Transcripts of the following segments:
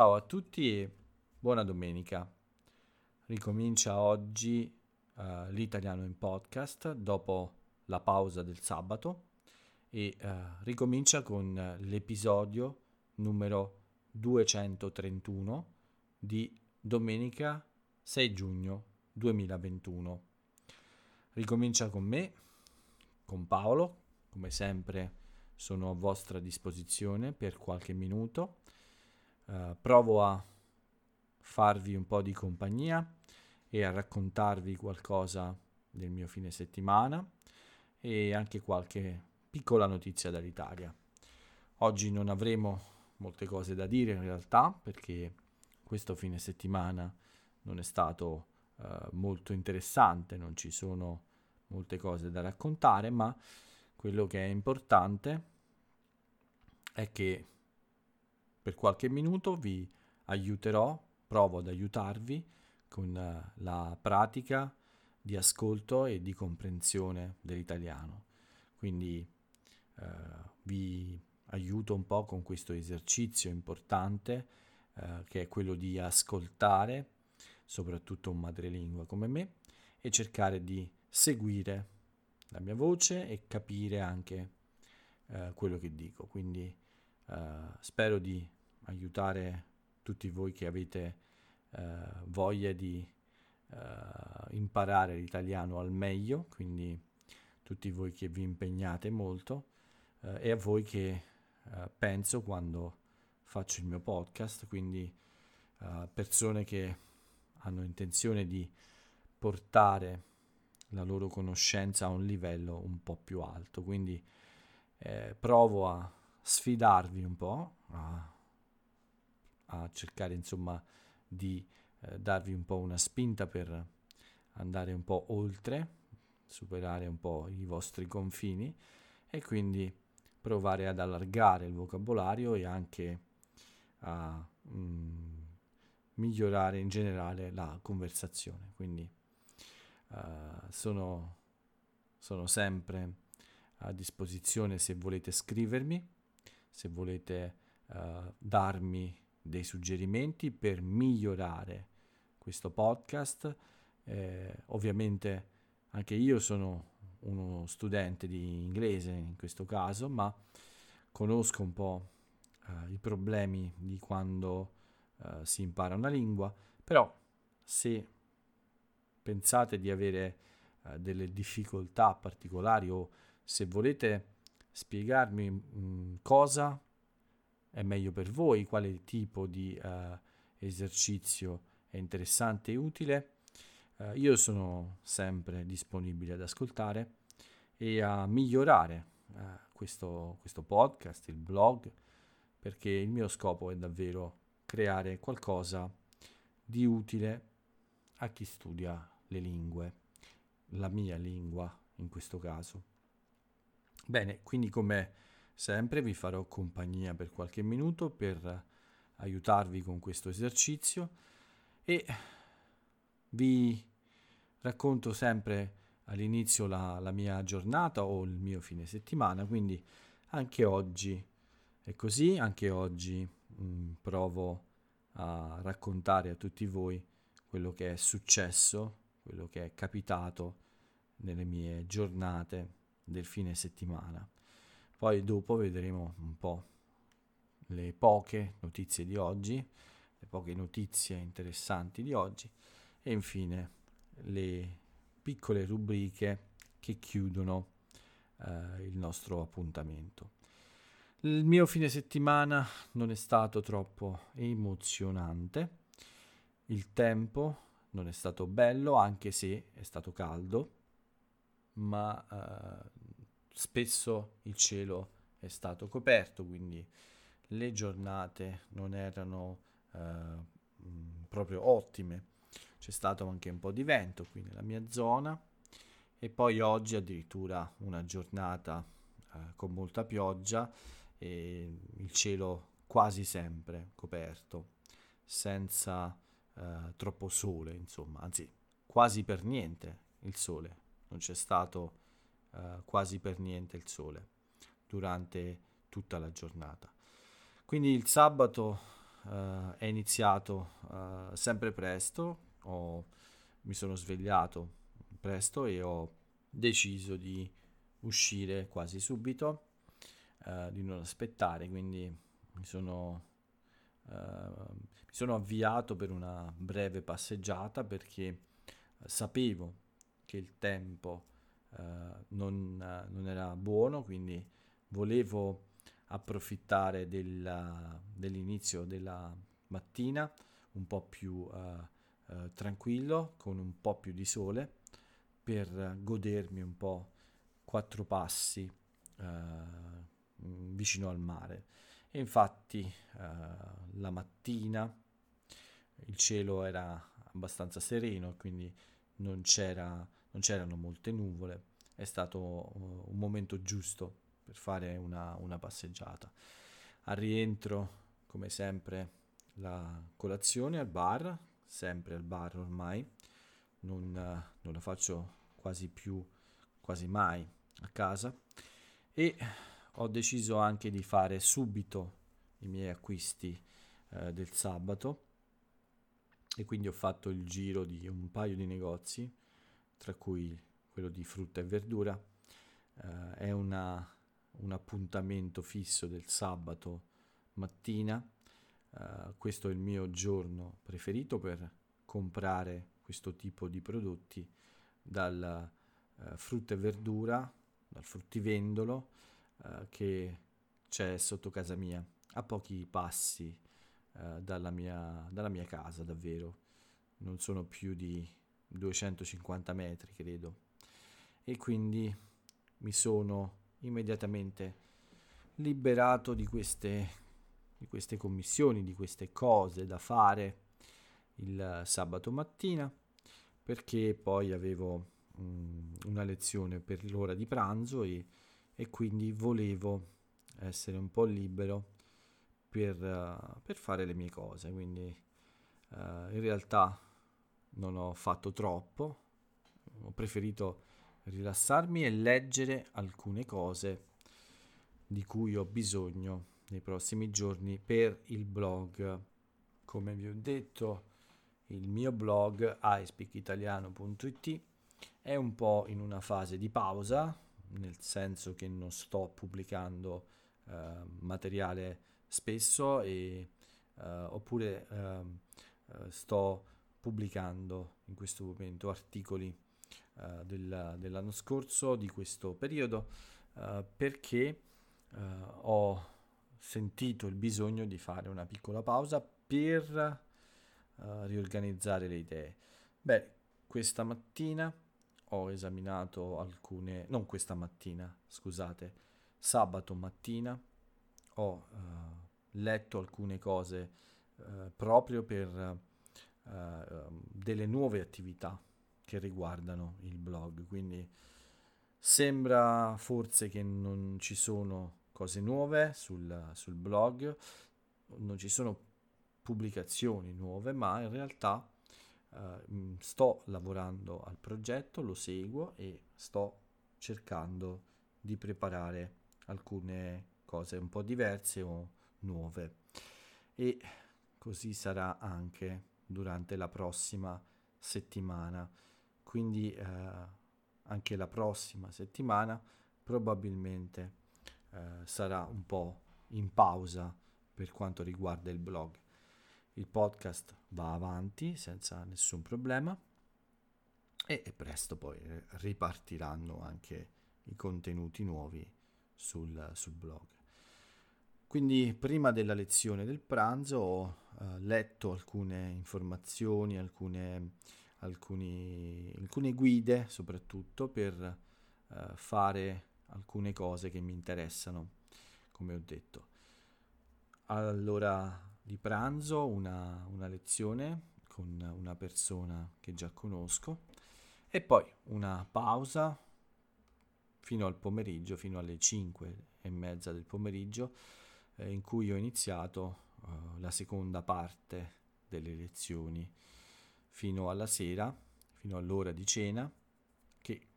Ciao a tutti e buona domenica. Ricomincia oggi uh, l'italiano in podcast dopo la pausa del sabato e uh, ricomincia con l'episodio numero 231 di domenica 6 giugno 2021. Ricomincia con me, con Paolo, come sempre sono a vostra disposizione per qualche minuto Uh, provo a farvi un po' di compagnia e a raccontarvi qualcosa del mio fine settimana e anche qualche piccola notizia dall'Italia. Oggi non avremo molte cose da dire in realtà perché questo fine settimana non è stato uh, molto interessante, non ci sono molte cose da raccontare, ma quello che è importante è che per qualche minuto vi aiuterò, provo ad aiutarvi con eh, la pratica di ascolto e di comprensione dell'italiano. Quindi eh, vi aiuto un po' con questo esercizio importante eh, che è quello di ascoltare, soprattutto un madrelingua come me, e cercare di seguire la mia voce e capire anche eh, quello che dico. Quindi Uh, spero di aiutare tutti voi che avete uh, voglia di uh, imparare l'italiano al meglio, quindi tutti voi che vi impegnate molto e a voi che penso quando faccio il mio podcast, quindi persone che hanno intenzione di portare la loro conoscenza a un livello un po' più alto. Quindi eh, provo a sfidarvi un po', a, a cercare insomma di eh, darvi un po' una spinta per andare un po' oltre, superare un po' i vostri confini e quindi provare ad allargare il vocabolario e anche a mm, migliorare in generale la conversazione. Quindi uh, sono, sono sempre a disposizione se volete scrivermi se volete uh, darmi dei suggerimenti per migliorare questo podcast. Eh, ovviamente anche io sono uno studente di inglese in questo caso, ma conosco un po' uh, i problemi di quando uh, si impara una lingua, però se pensate di avere uh, delle difficoltà particolari o se volete spiegarmi mh, mm, cosa è meglio per voi, quale tipo di uh, esercizio è interessante e utile. Uh, io sono sempre disponibile ad ascoltare e a migliorare uh, questo, questo podcast, il blog, perché il mio scopo è davvero creare qualcosa di utile a chi studia le lingue, la mia lingua in questo caso. Bene, quindi come sempre vi farò compagnia per qualche minuto per aiutarvi con questo esercizio e vi racconto sempre all'inizio la, la mia giornata o il mio fine settimana, quindi anche oggi è così, anche oggi mh, mm, provo a raccontare a tutti voi quello che è successo, quello che è capitato nelle mie giornate del fine settimana. Poi dopo vedremo un po' le poche notizie di oggi, le poche notizie interessanti di oggi e infine le piccole rubriche che chiudono eh, il nostro appuntamento. Il mio fine settimana non è stato troppo emozionante, il tempo non è stato bello anche se è stato caldo, ma eh, spesso il cielo è stato coperto, quindi le giornate non erano eh, proprio ottime. C'è stato anche un po' di vento qui nella mia zona e poi oggi addirittura una giornata eh, con molta pioggia e il cielo quasi sempre coperto, senza eh, troppo sole, insomma, anzi quasi per niente il sole, non c'è stato uh, quasi per niente il sole durante tutta la giornata. Quindi il sabato uh, è iniziato uh, sempre presto, ho, mi sono svegliato presto e ho deciso di uscire quasi subito, uh, di non aspettare, quindi mi sono, mi sono avviato per una breve passeggiata perché sapevo che il tempo non, non era buono, quindi volevo approfittare della, dell'inizio della mattina un po' più tranquillo, con un po' più di sole, per godermi un po' quattro passi vicino al mare. E infatti la mattina il cielo era abbastanza sereno, quindi non, c'era, non c'erano molte nuvole, è stato un momento giusto per fare una, una passeggiata. Al rientro, come sempre, la colazione al bar, sempre al bar ormai, non, non la faccio quasi più, quasi mai a casa e ho deciso anche di fare subito i miei acquisti eh, del sabato e quindi ho fatto il giro di un paio di negozi, tra cui quello di frutta e verdura. Eh, è una un appuntamento fisso del sabato mattina. Uh, questo è il mio giorno preferito per comprare questo tipo di prodotti dal uh, frutta e verdura, dal fruttivendolo uh, che c'è sotto casa mia, a pochi passi dalla mia, dalla mia casa davvero. Non sono più di 250 metri, credo. E quindi mi sono immediatamente liberato di queste, di queste commissioni, di queste cose da fare il sabato mattina, perché poi avevo um, una lezione per l'ora di pranzo e, e, quindi volevo essere un po' libero per, per fare le mie cose. Quindi uh, in realtà non ho fatto troppo, ho preferito rilassarmi e leggere alcune cose di cui ho bisogno nei prossimi giorni per il blog. Come vi ho detto, il mio blog iSpeakitaliano.it è un po' in una fase di pausa, nel senso che non sto pubblicando eh, materiale spesso e, eh, oppure ehm, eh, sto pubblicando in questo momento articoli uh, del, dell'anno scorso, di questo periodo, uh, perché uh, ho sentito il bisogno di fare una piccola pausa per riorganizzare le idee. Beh, questa mattina ho esaminato alcune, non questa mattina, scusate, sabato mattina ho letto alcune cose proprio per delle nuove attività che riguardano il blog. Quindi sembra forse che non ci sono cose nuove sul, sul blog, non ci sono pubblicazioni nuove, ma in realtà uh, sto lavorando al progetto, lo seguo e sto cercando di preparare alcune cose un po' diverse o nuove. E così sarà anche durante la prossima settimana quindi eh, anche la prossima settimana probabilmente eh, sarà un po' in pausa per quanto riguarda il blog. Il podcast va avanti senza nessun problema e, e presto poi ripartiranno anche i contenuti nuovi sul, sul blog. Quindi prima della lezione del pranzo ho uh, letto alcune informazioni, alcune alcuni, alcune guide soprattutto per uh, fare alcune cose che mi interessano, come ho detto. All'ora di pranzo una, una lezione con una persona che già conosco e poi una pausa fino al pomeriggio, fino alle 5 e mezza del pomeriggio, eh, in cui ho iniziato uh, la seconda parte delle lezioni fino alla sera, fino all'ora di cena, che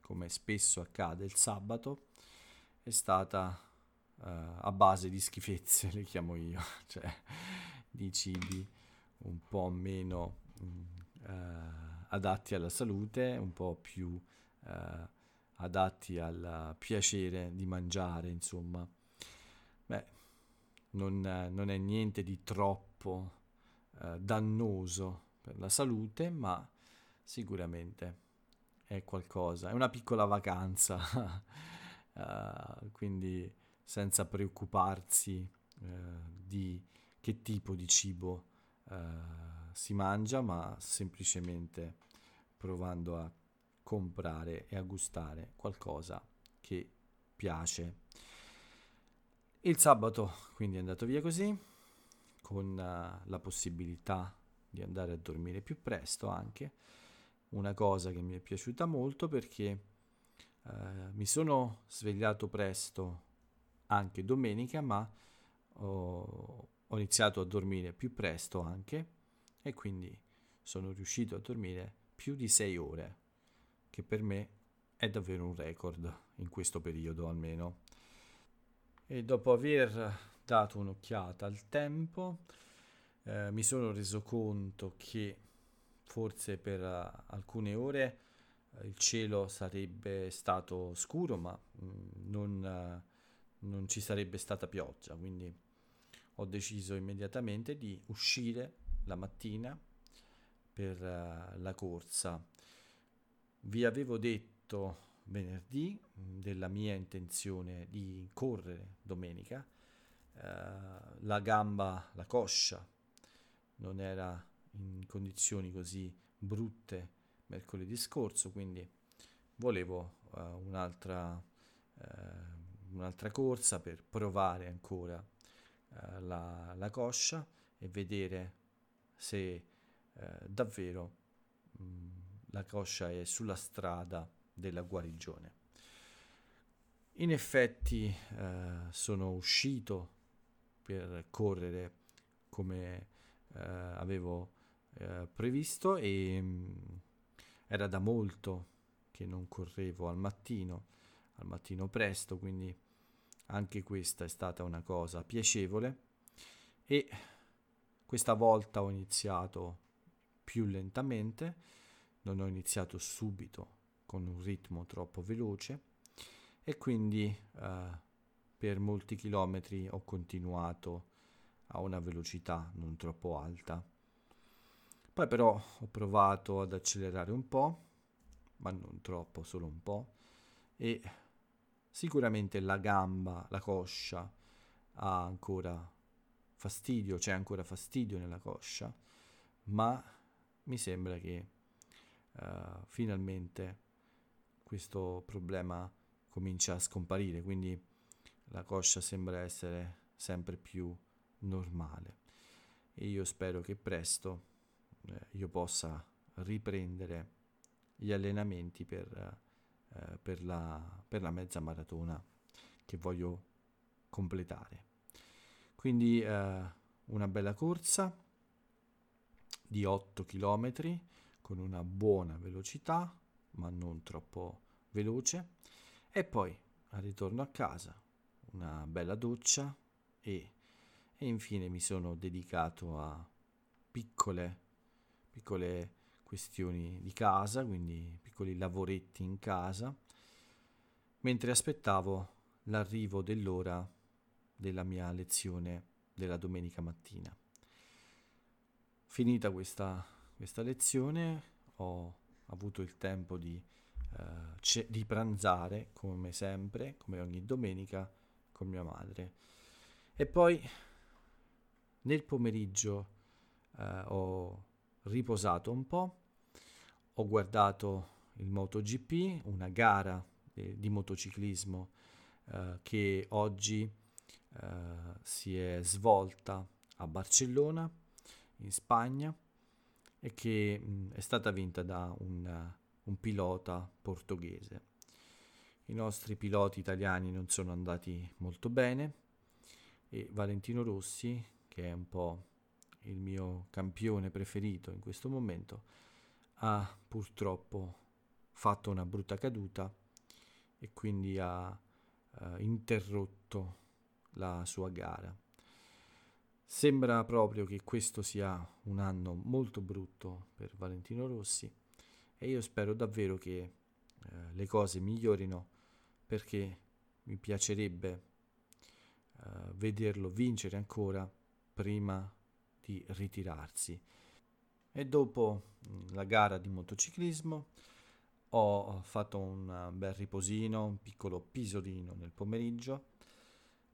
come spesso accade il sabato, è stata uh, a base di schifezze, le chiamo io, cioè di cibi un po' meno mh, eh, adatti alla salute, un po' più eh, adatti al piacere di mangiare, insomma. Beh, non, non è niente di troppo eh, dannoso per la salute, ma sicuramente è qualcosa, è una piccola vacanza, uh, quindi senza preoccuparsi uh, di che tipo di cibo uh, si mangia, ma semplicemente provando a comprare e a gustare qualcosa che piace. Il sabato quindi è andato via così, con la possibilità di andare a dormire più presto anche, una cosa che mi è piaciuta molto perché eh, mi sono svegliato presto anche domenica, ma ho, ho iniziato a dormire più presto anche e quindi sono riuscito a dormire più di 6 ore, che per me è davvero un record in questo periodo almeno. E dopo aver dato un'occhiata al tempo, eh, mi sono reso conto che forse per uh, alcune ore uh, il cielo sarebbe stato scuro, ma mh, mm, non, uh, non, ci sarebbe stata pioggia, quindi ho deciso immediatamente di uscire la mattina per la corsa. Vi avevo detto venerdì mm, della mia intenzione di correre domenica, la gamba, la coscia non era in condizioni così brutte mercoledì scorso, quindi volevo uh, un'altra, uh, un'altra, corsa per provare ancora uh, la, la, coscia e vedere se davvero mh, mm, la coscia è sulla strada della guarigione. In effetti sono uscito per correre come avevo eh, previsto e mh, mm, era da molto che non correvo al mattino, al mattino presto, quindi anche questa è stata una cosa piacevole e questa volta ho iniziato più lentamente, non ho iniziato subito con un ritmo troppo veloce e quindi eh, per molti chilometri ho continuato a una velocità non troppo alta. Poi però ho provato ad accelerare un po', ma non troppo, solo un po', e sicuramente la gamba, la coscia ha ancora fastidio, c'è ancora fastidio nella coscia, ma mi sembra che uh, finalmente questo problema comincia a scomparire, quindi la coscia sembra essere sempre più normale e io spero che presto eh, io possa riprendere gli allenamenti per, eh, per, la, per la mezza maratona che voglio completare. Quindi eh, una bella corsa di 8 km con una buona velocità, ma non troppo veloce, e poi al ritorno a casa una bella doccia e, e infine mi sono dedicato a piccole piccole questioni di casa, quindi piccoli lavoretti in casa, mentre aspettavo l'arrivo dell'ora della mia lezione della domenica mattina. Finita questa, questa lezione ho avuto il tempo di, uh, ce- di pranzare come sempre, come ogni domenica, con mia madre. E poi nel pomeriggio uh, ho riposato un po', ho guardato il MotoGP, una gara eh, di motociclismo eh, che oggi eh, si è svolta a Barcellona, in Spagna, e che mh, è stata vinta da un, un pilota portoghese. I nostri piloti italiani non sono andati molto bene e Valentino Rossi, che è un po' il mio campione preferito in questo momento, ha purtroppo fatto una brutta caduta e quindi ha uh, interrotto la sua gara. Sembra proprio che questo sia un anno molto brutto per Valentino Rossi e io spero davvero che eh, le cose migliorino perché mi piacerebbe eh, vederlo vincere ancora prima di ritirarsi. E dopo mm, la gara di motociclismo ho fatto un bel riposino, un piccolo pisolino nel pomeriggio,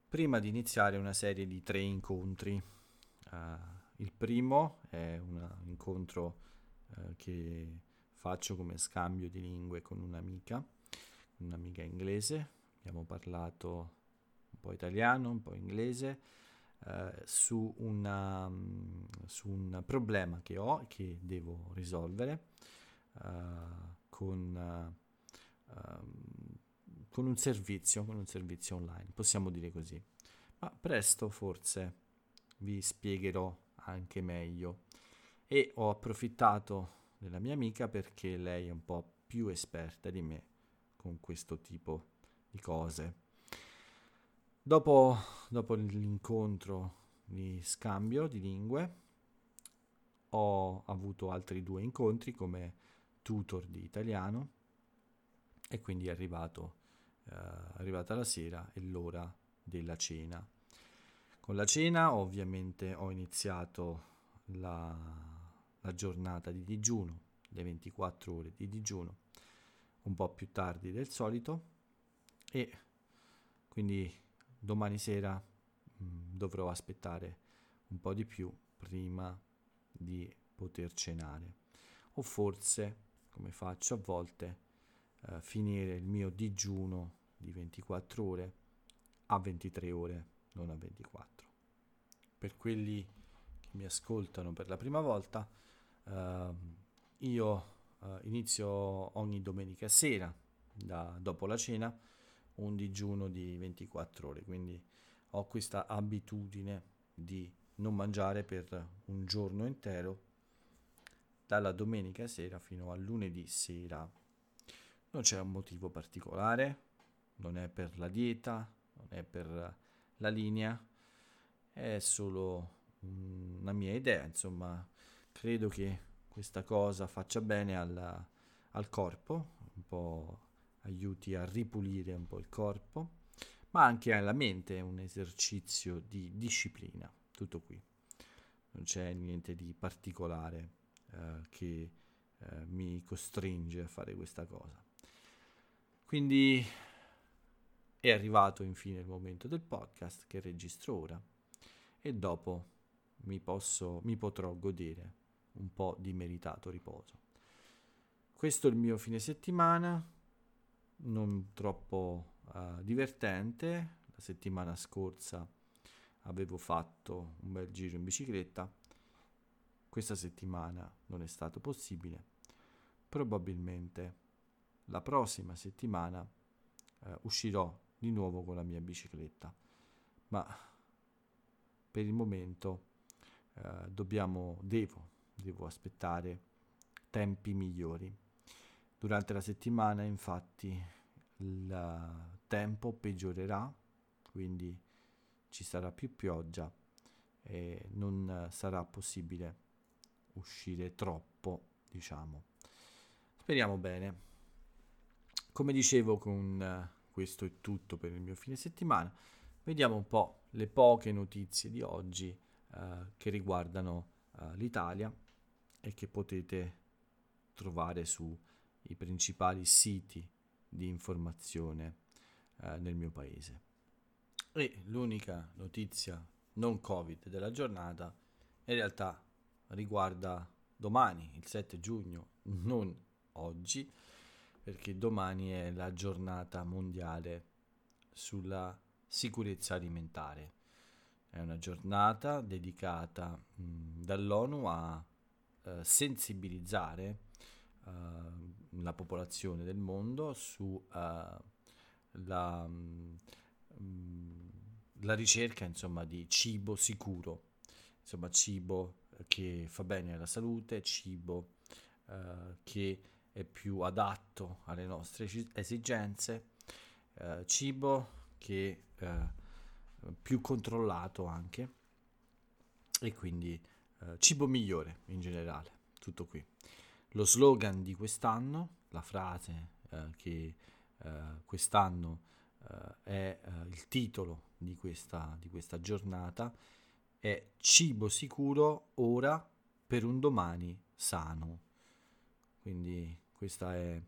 prima di iniziare una serie di tre incontri. Uh, il primo è un incontro uh, che faccio come scambio di lingue con un'amica, un'amica inglese. Abbiamo parlato un po' italiano, un po' inglese, uh, su, una, um, su, un problema che ho e che devo risolvere con, uh, con un servizio, con un servizio online, possiamo dire così. Ma presto forse vi spiegherò anche meglio. E ho approfittato della mia amica perché lei è un po' più esperta di me con questo tipo di cose. Dopo, dopo l'incontro di scambio di lingue ho avuto altri due incontri come tutor di italiano e quindi è arrivato, eh, arrivata la sera e l'ora della cena. Con la cena ovviamente ho iniziato la, la giornata di digiuno, le 24 ore di digiuno, un po' più tardi del solito e quindi domani sera mh, mm, dovrò aspettare un po' di più prima di poter cenare o forse come faccio a volte, eh, finire il mio digiuno di 24 ore a 23 ore, non a 24. Per quelli che mi ascoltano per la prima volta, eh, io eh, inizio ogni domenica sera, da, dopo la cena, un digiuno di 24 ore, quindi ho questa abitudine di non mangiare per un giorno intero dalla domenica sera fino al lunedì sera. Non c'è un motivo particolare, non è per la dieta, non è per la linea, è solo una mia idea, insomma, credo che questa cosa faccia bene al, al corpo, un po' aiuti a ripulire un po' il corpo, ma anche alla mente, è un esercizio di disciplina, tutto qui. Non c'è niente di particolare eh, che eh, mi costringe a fare questa cosa. Quindi è arrivato infine il momento del podcast che registro ora e dopo mi, posso, mi potrò godere un po' di meritato riposo. Questo è il mio fine settimana, non troppo uh, divertente. La settimana scorsa avevo fatto un bel giro in bicicletta questa settimana non è stato possibile. Probabilmente la prossima settimana eh, uscirò di nuovo con la mia bicicletta, ma per il momento eh, dobbiamo, devo, devo aspettare tempi migliori. Durante la settimana infatti il tempo peggiorerà, quindi ci sarà più pioggia e non sarà possibile uscire troppo, diciamo. Speriamo bene. Come dicevo, con uh, questo è tutto per il mio fine settimana. Vediamo un po' le poche notizie di oggi uh, che riguardano uh, l'Italia e che potete trovare sui principali siti di informazione nel mio paese. E l'unica notizia non Covid della giornata in realtà riguarda domani, il 7 giugno, non oggi, perché domani è la giornata mondiale sulla sicurezza alimentare. È una giornata dedicata mh, dall'ONU a eh, sensibilizzare eh, la popolazione del mondo su eh, ricerca insomma, di cibo sicuro, insomma cibo che fa bene alla salute, cibo eh, che è più adatto alle nostre esigenze, eh, cibo che eh, più controllato anche e quindi eh, cibo migliore in generale, tutto qui. Lo slogan di quest'anno, la frase eh, che eh, quest'anno eh, è il titolo di questa, di questa giornata, è cibo sicuro ora per un domani sano. Quindi questa è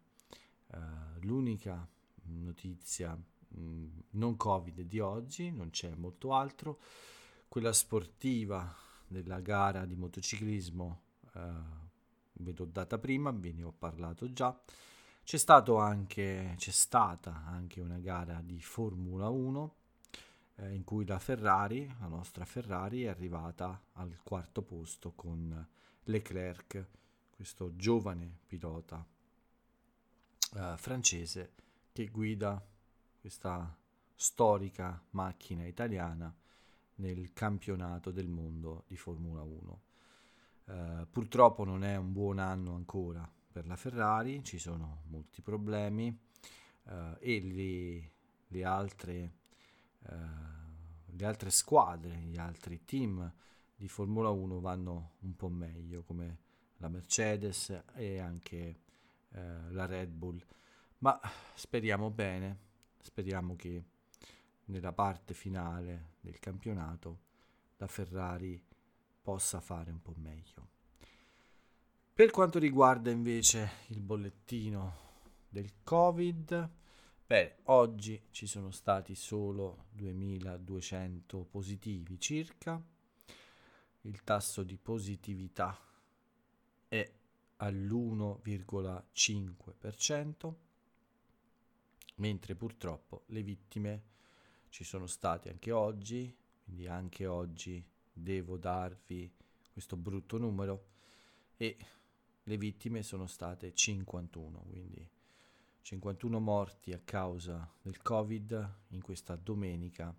uh, l'unica notizia mh, mm, non Covid di oggi, non c'è molto altro. Quella sportiva della gara di motociclismo uh, ve l'ho data prima, ve ne ho parlato già. C'è, stato anche, c'è stata anche una gara di Formula 1 eh, in cui la Ferrari, la nostra Ferrari, è arrivata al quarto posto con Leclerc, questo giovane pilota eh, francese che guida questa storica macchina italiana nel campionato del mondo di Formula 1. Eh, purtroppo non è un buon anno ancora per la Ferrari, ci sono molti problemi eh, e le, le altre eh, le altre squadre, gli altri team di Formula 1 vanno un po' meglio, come la Mercedes e anche eh, la Red Bull. Ma speriamo bene, speriamo che nella parte finale del campionato la Ferrari possa fare un po' meglio. Per quanto riguarda invece il bollettino del Covid, Bene, oggi ci sono stati solo 2200 positivi circa, il tasso di positività è all'1,5%, mentre purtroppo le vittime ci sono state anche oggi, quindi anche oggi devo darvi questo brutto numero e le vittime sono state 51, quindi 51 morti a causa del Covid in questa domenica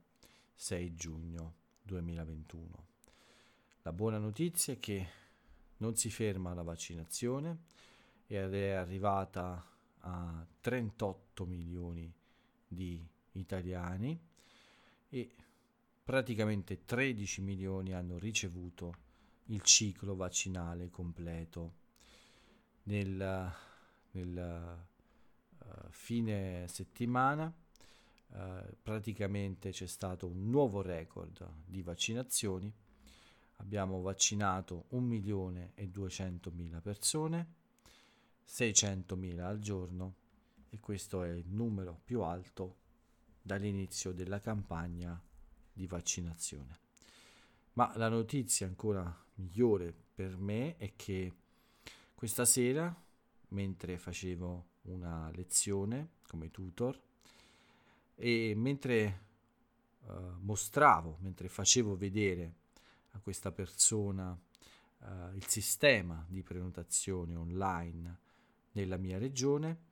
6 giugno 2021. La buona notizia è che non si ferma la vaccinazione ed è arrivata a 38 milioni di italiani e praticamente 13 milioni hanno ricevuto il ciclo vaccinale completo nel, nel fine settimana eh, praticamente c'è stato un nuovo record di vaccinazioni. Abbiamo vaccinato 1 milione e 200 mila persone, 600 mila al giorno e questo è il numero più alto dall'inizio della campagna di vaccinazione. Ma la notizia ancora migliore per me è che questa sera, mentre facevo una lezione come tutor e mentre uh, mostravo, mentre facevo vedere a questa persona uh, il sistema di prenotazione online nella mia regione,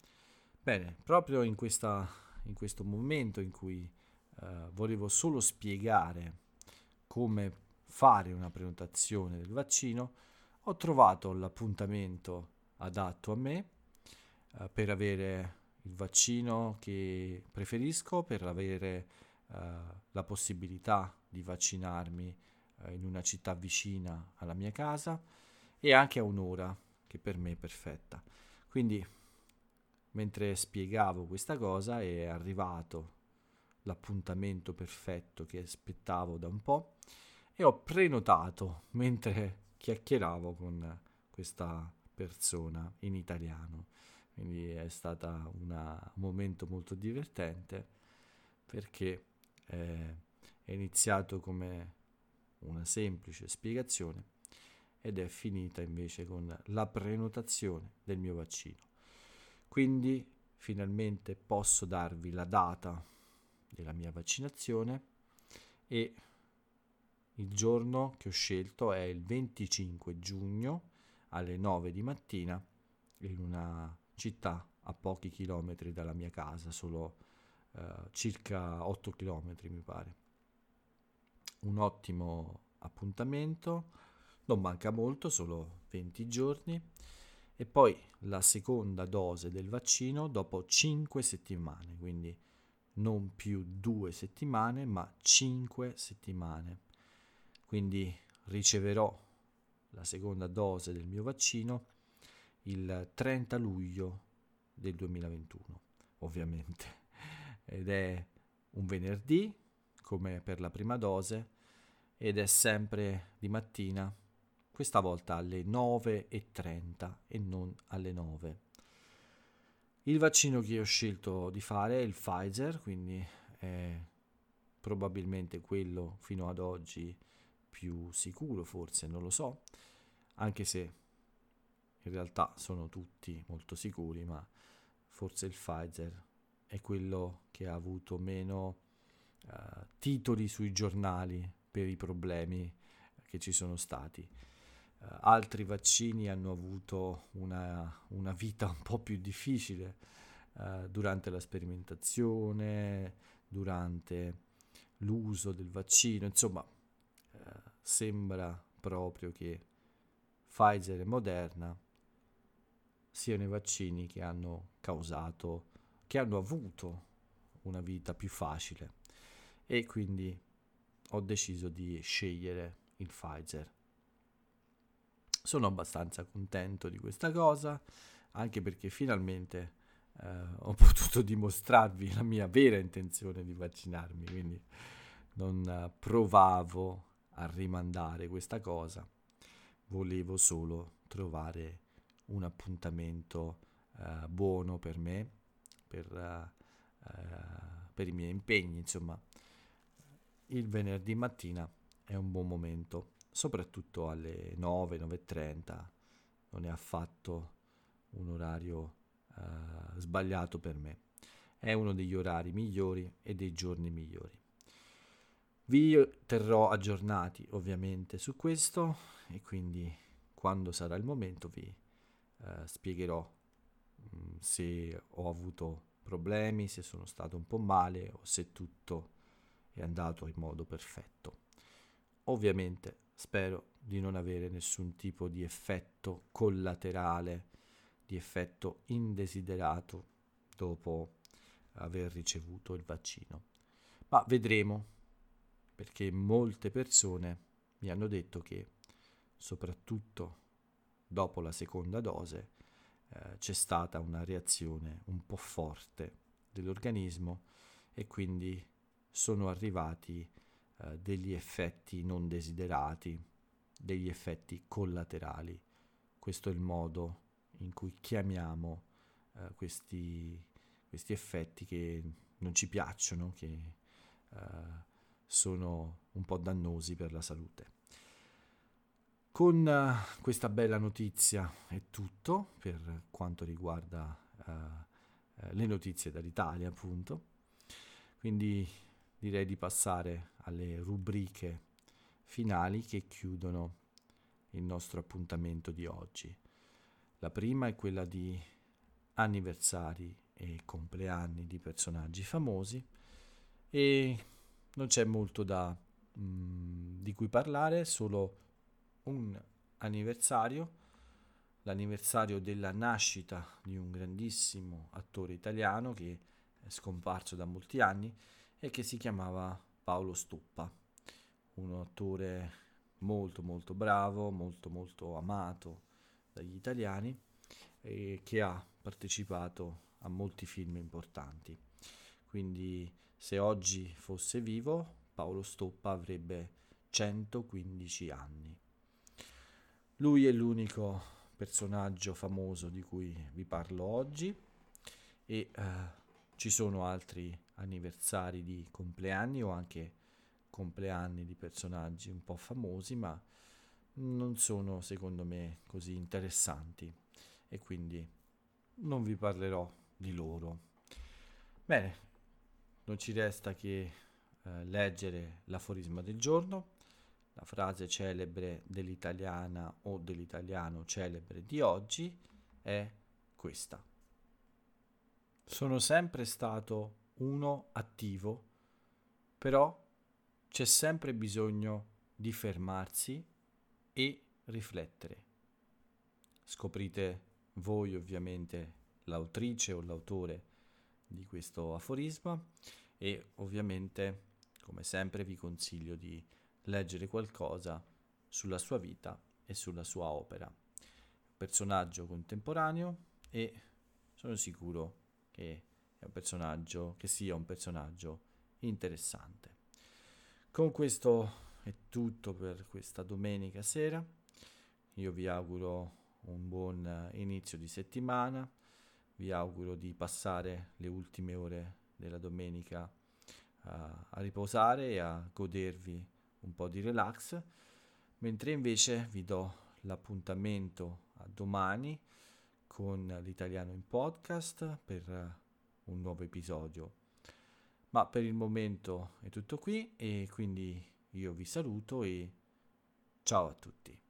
bene, proprio in, questa, in questo momento in cui uh, volevo solo spiegare come fare una prenotazione del vaccino, ho trovato l'appuntamento adatto a me uh, per avere il vaccino che preferisco, per avere uh, la possibilità di vaccinarmi uh, in una città vicina alla mia casa e anche a un'ora che per me è perfetta. Quindi mentre spiegavo questa cosa è arrivato l'appuntamento perfetto che aspettavo da un po' e ho prenotato mentre chiacchieravo con questa persona in italiano quindi è stato un momento molto divertente perché eh, è iniziato come una semplice spiegazione ed è finita invece con la prenotazione del mio vaccino. Quindi finalmente posso darvi la data della mia vaccinazione e il giorno che ho scelto è il 25 giugno alle 9 di mattina in una città a pochi chilometri dalla mia casa, solo uh, circa 8 chilometri mi pare. Un ottimo appuntamento, non manca molto, solo 20 giorni e poi la seconda dose del vaccino dopo 5 settimane, quindi non più 2 settimane ma 5 settimane. Quindi riceverò la seconda dose del mio vaccino il 30 luglio del 2021, ovviamente. Ed è un venerdì, come per la prima dose, ed è sempre di mattina, questa volta alle 9.30 e non alle 9. Il vaccino che ho scelto di fare è il Pfizer, quindi è probabilmente quello fino ad oggi più sicuro, forse, non lo so, anche se in realtà sono tutti molto sicuri, ma forse il Pfizer è quello che ha avuto meno uh, titoli sui giornali per i problemi che ci sono stati. Uh, altri vaccini hanno avuto una, una, vita un po' più difficile uh, durante la sperimentazione, durante l'uso del vaccino, insomma sembra proprio che Pfizer e Moderna siano i vaccini che hanno causato, che hanno avuto una vita più facile e quindi ho deciso di scegliere il Pfizer. Sono abbastanza contento di questa cosa, anche perché finalmente eh, ho potuto dimostrarvi la mia vera intenzione di vaccinarmi, quindi non uh, provavo a rimandare questa cosa, volevo solo trovare un appuntamento uh, buono per me, per, uh, uh, per i miei impegni, insomma. Il venerdì mattina è un buon momento, soprattutto alle 9, 9.30, non è affatto un orario sbagliato per me. È uno degli orari migliori e dei giorni migliori. Vi terrò aggiornati ovviamente su questo e quindi quando sarà il momento vi eh, spiegherò mh, mm, se ho avuto problemi, se sono stato un po' male o se tutto è andato in modo perfetto. Ovviamente spero di non avere nessun tipo di effetto collaterale, di effetto indesiderato dopo aver ricevuto il vaccino. Ma vedremo, perché molte persone mi hanno detto che soprattutto dopo la seconda dose eh, c'è stata una reazione un po' forte dell'organismo e quindi sono arrivati eh, degli effetti non desiderati, degli effetti collaterali. Questo è il modo in cui chiamiamo eh, questi, questi, effetti che non ci piacciono, che eh, sono un po' dannosi per la salute. Con uh, questa bella notizia è tutto per quanto riguarda uh, le notizie dall'Italia, appunto. Quindi direi di passare alle rubriche finali che chiudono il nostro appuntamento di oggi. La prima è quella di anniversari e compleanni di personaggi famosi e non c'è molto da, mh, mm, di cui parlare, solo un anniversario, l'anniversario della nascita di un grandissimo attore italiano che è scomparso da molti anni e che si chiamava Paolo Stoppa, un attore molto molto bravo, molto molto amato dagli italiani e che ha partecipato a molti film importanti. Quindi se oggi fosse vivo, Paolo Stoppa avrebbe 115 anni. Lui è l'unico personaggio famoso di cui vi parlo oggi e uh, ci sono altri anniversari di compleanni o anche compleanni di personaggi un po' famosi, ma non sono secondo me così interessanti e quindi non vi parlerò di loro. Bene, non ci resta che uh, leggere l'aforisma del giorno la frase celebre dell'italiana o dell'italiano celebre di oggi è questa. Sono sempre stato uno attivo, però c'è sempre bisogno di fermarsi e riflettere. Scoprite voi ovviamente l'autrice o l'autore di questo aforisma e ovviamente come sempre vi consiglio di leggere qualcosa sulla sua vita e sulla sua opera. Personaggio contemporaneo e sono sicuro che è un personaggio che sia un personaggio interessante. Con questo è tutto per questa domenica sera. Io vi auguro un buon inizio di settimana. Vi auguro di passare le ultime ore della domenica a, a riposare e a godervi un po' di relax, mentre invece vi do l'appuntamento a domani con l'italiano in podcast per un nuovo episodio. Ma per il momento è tutto qui e quindi io vi saluto e ciao a tutti.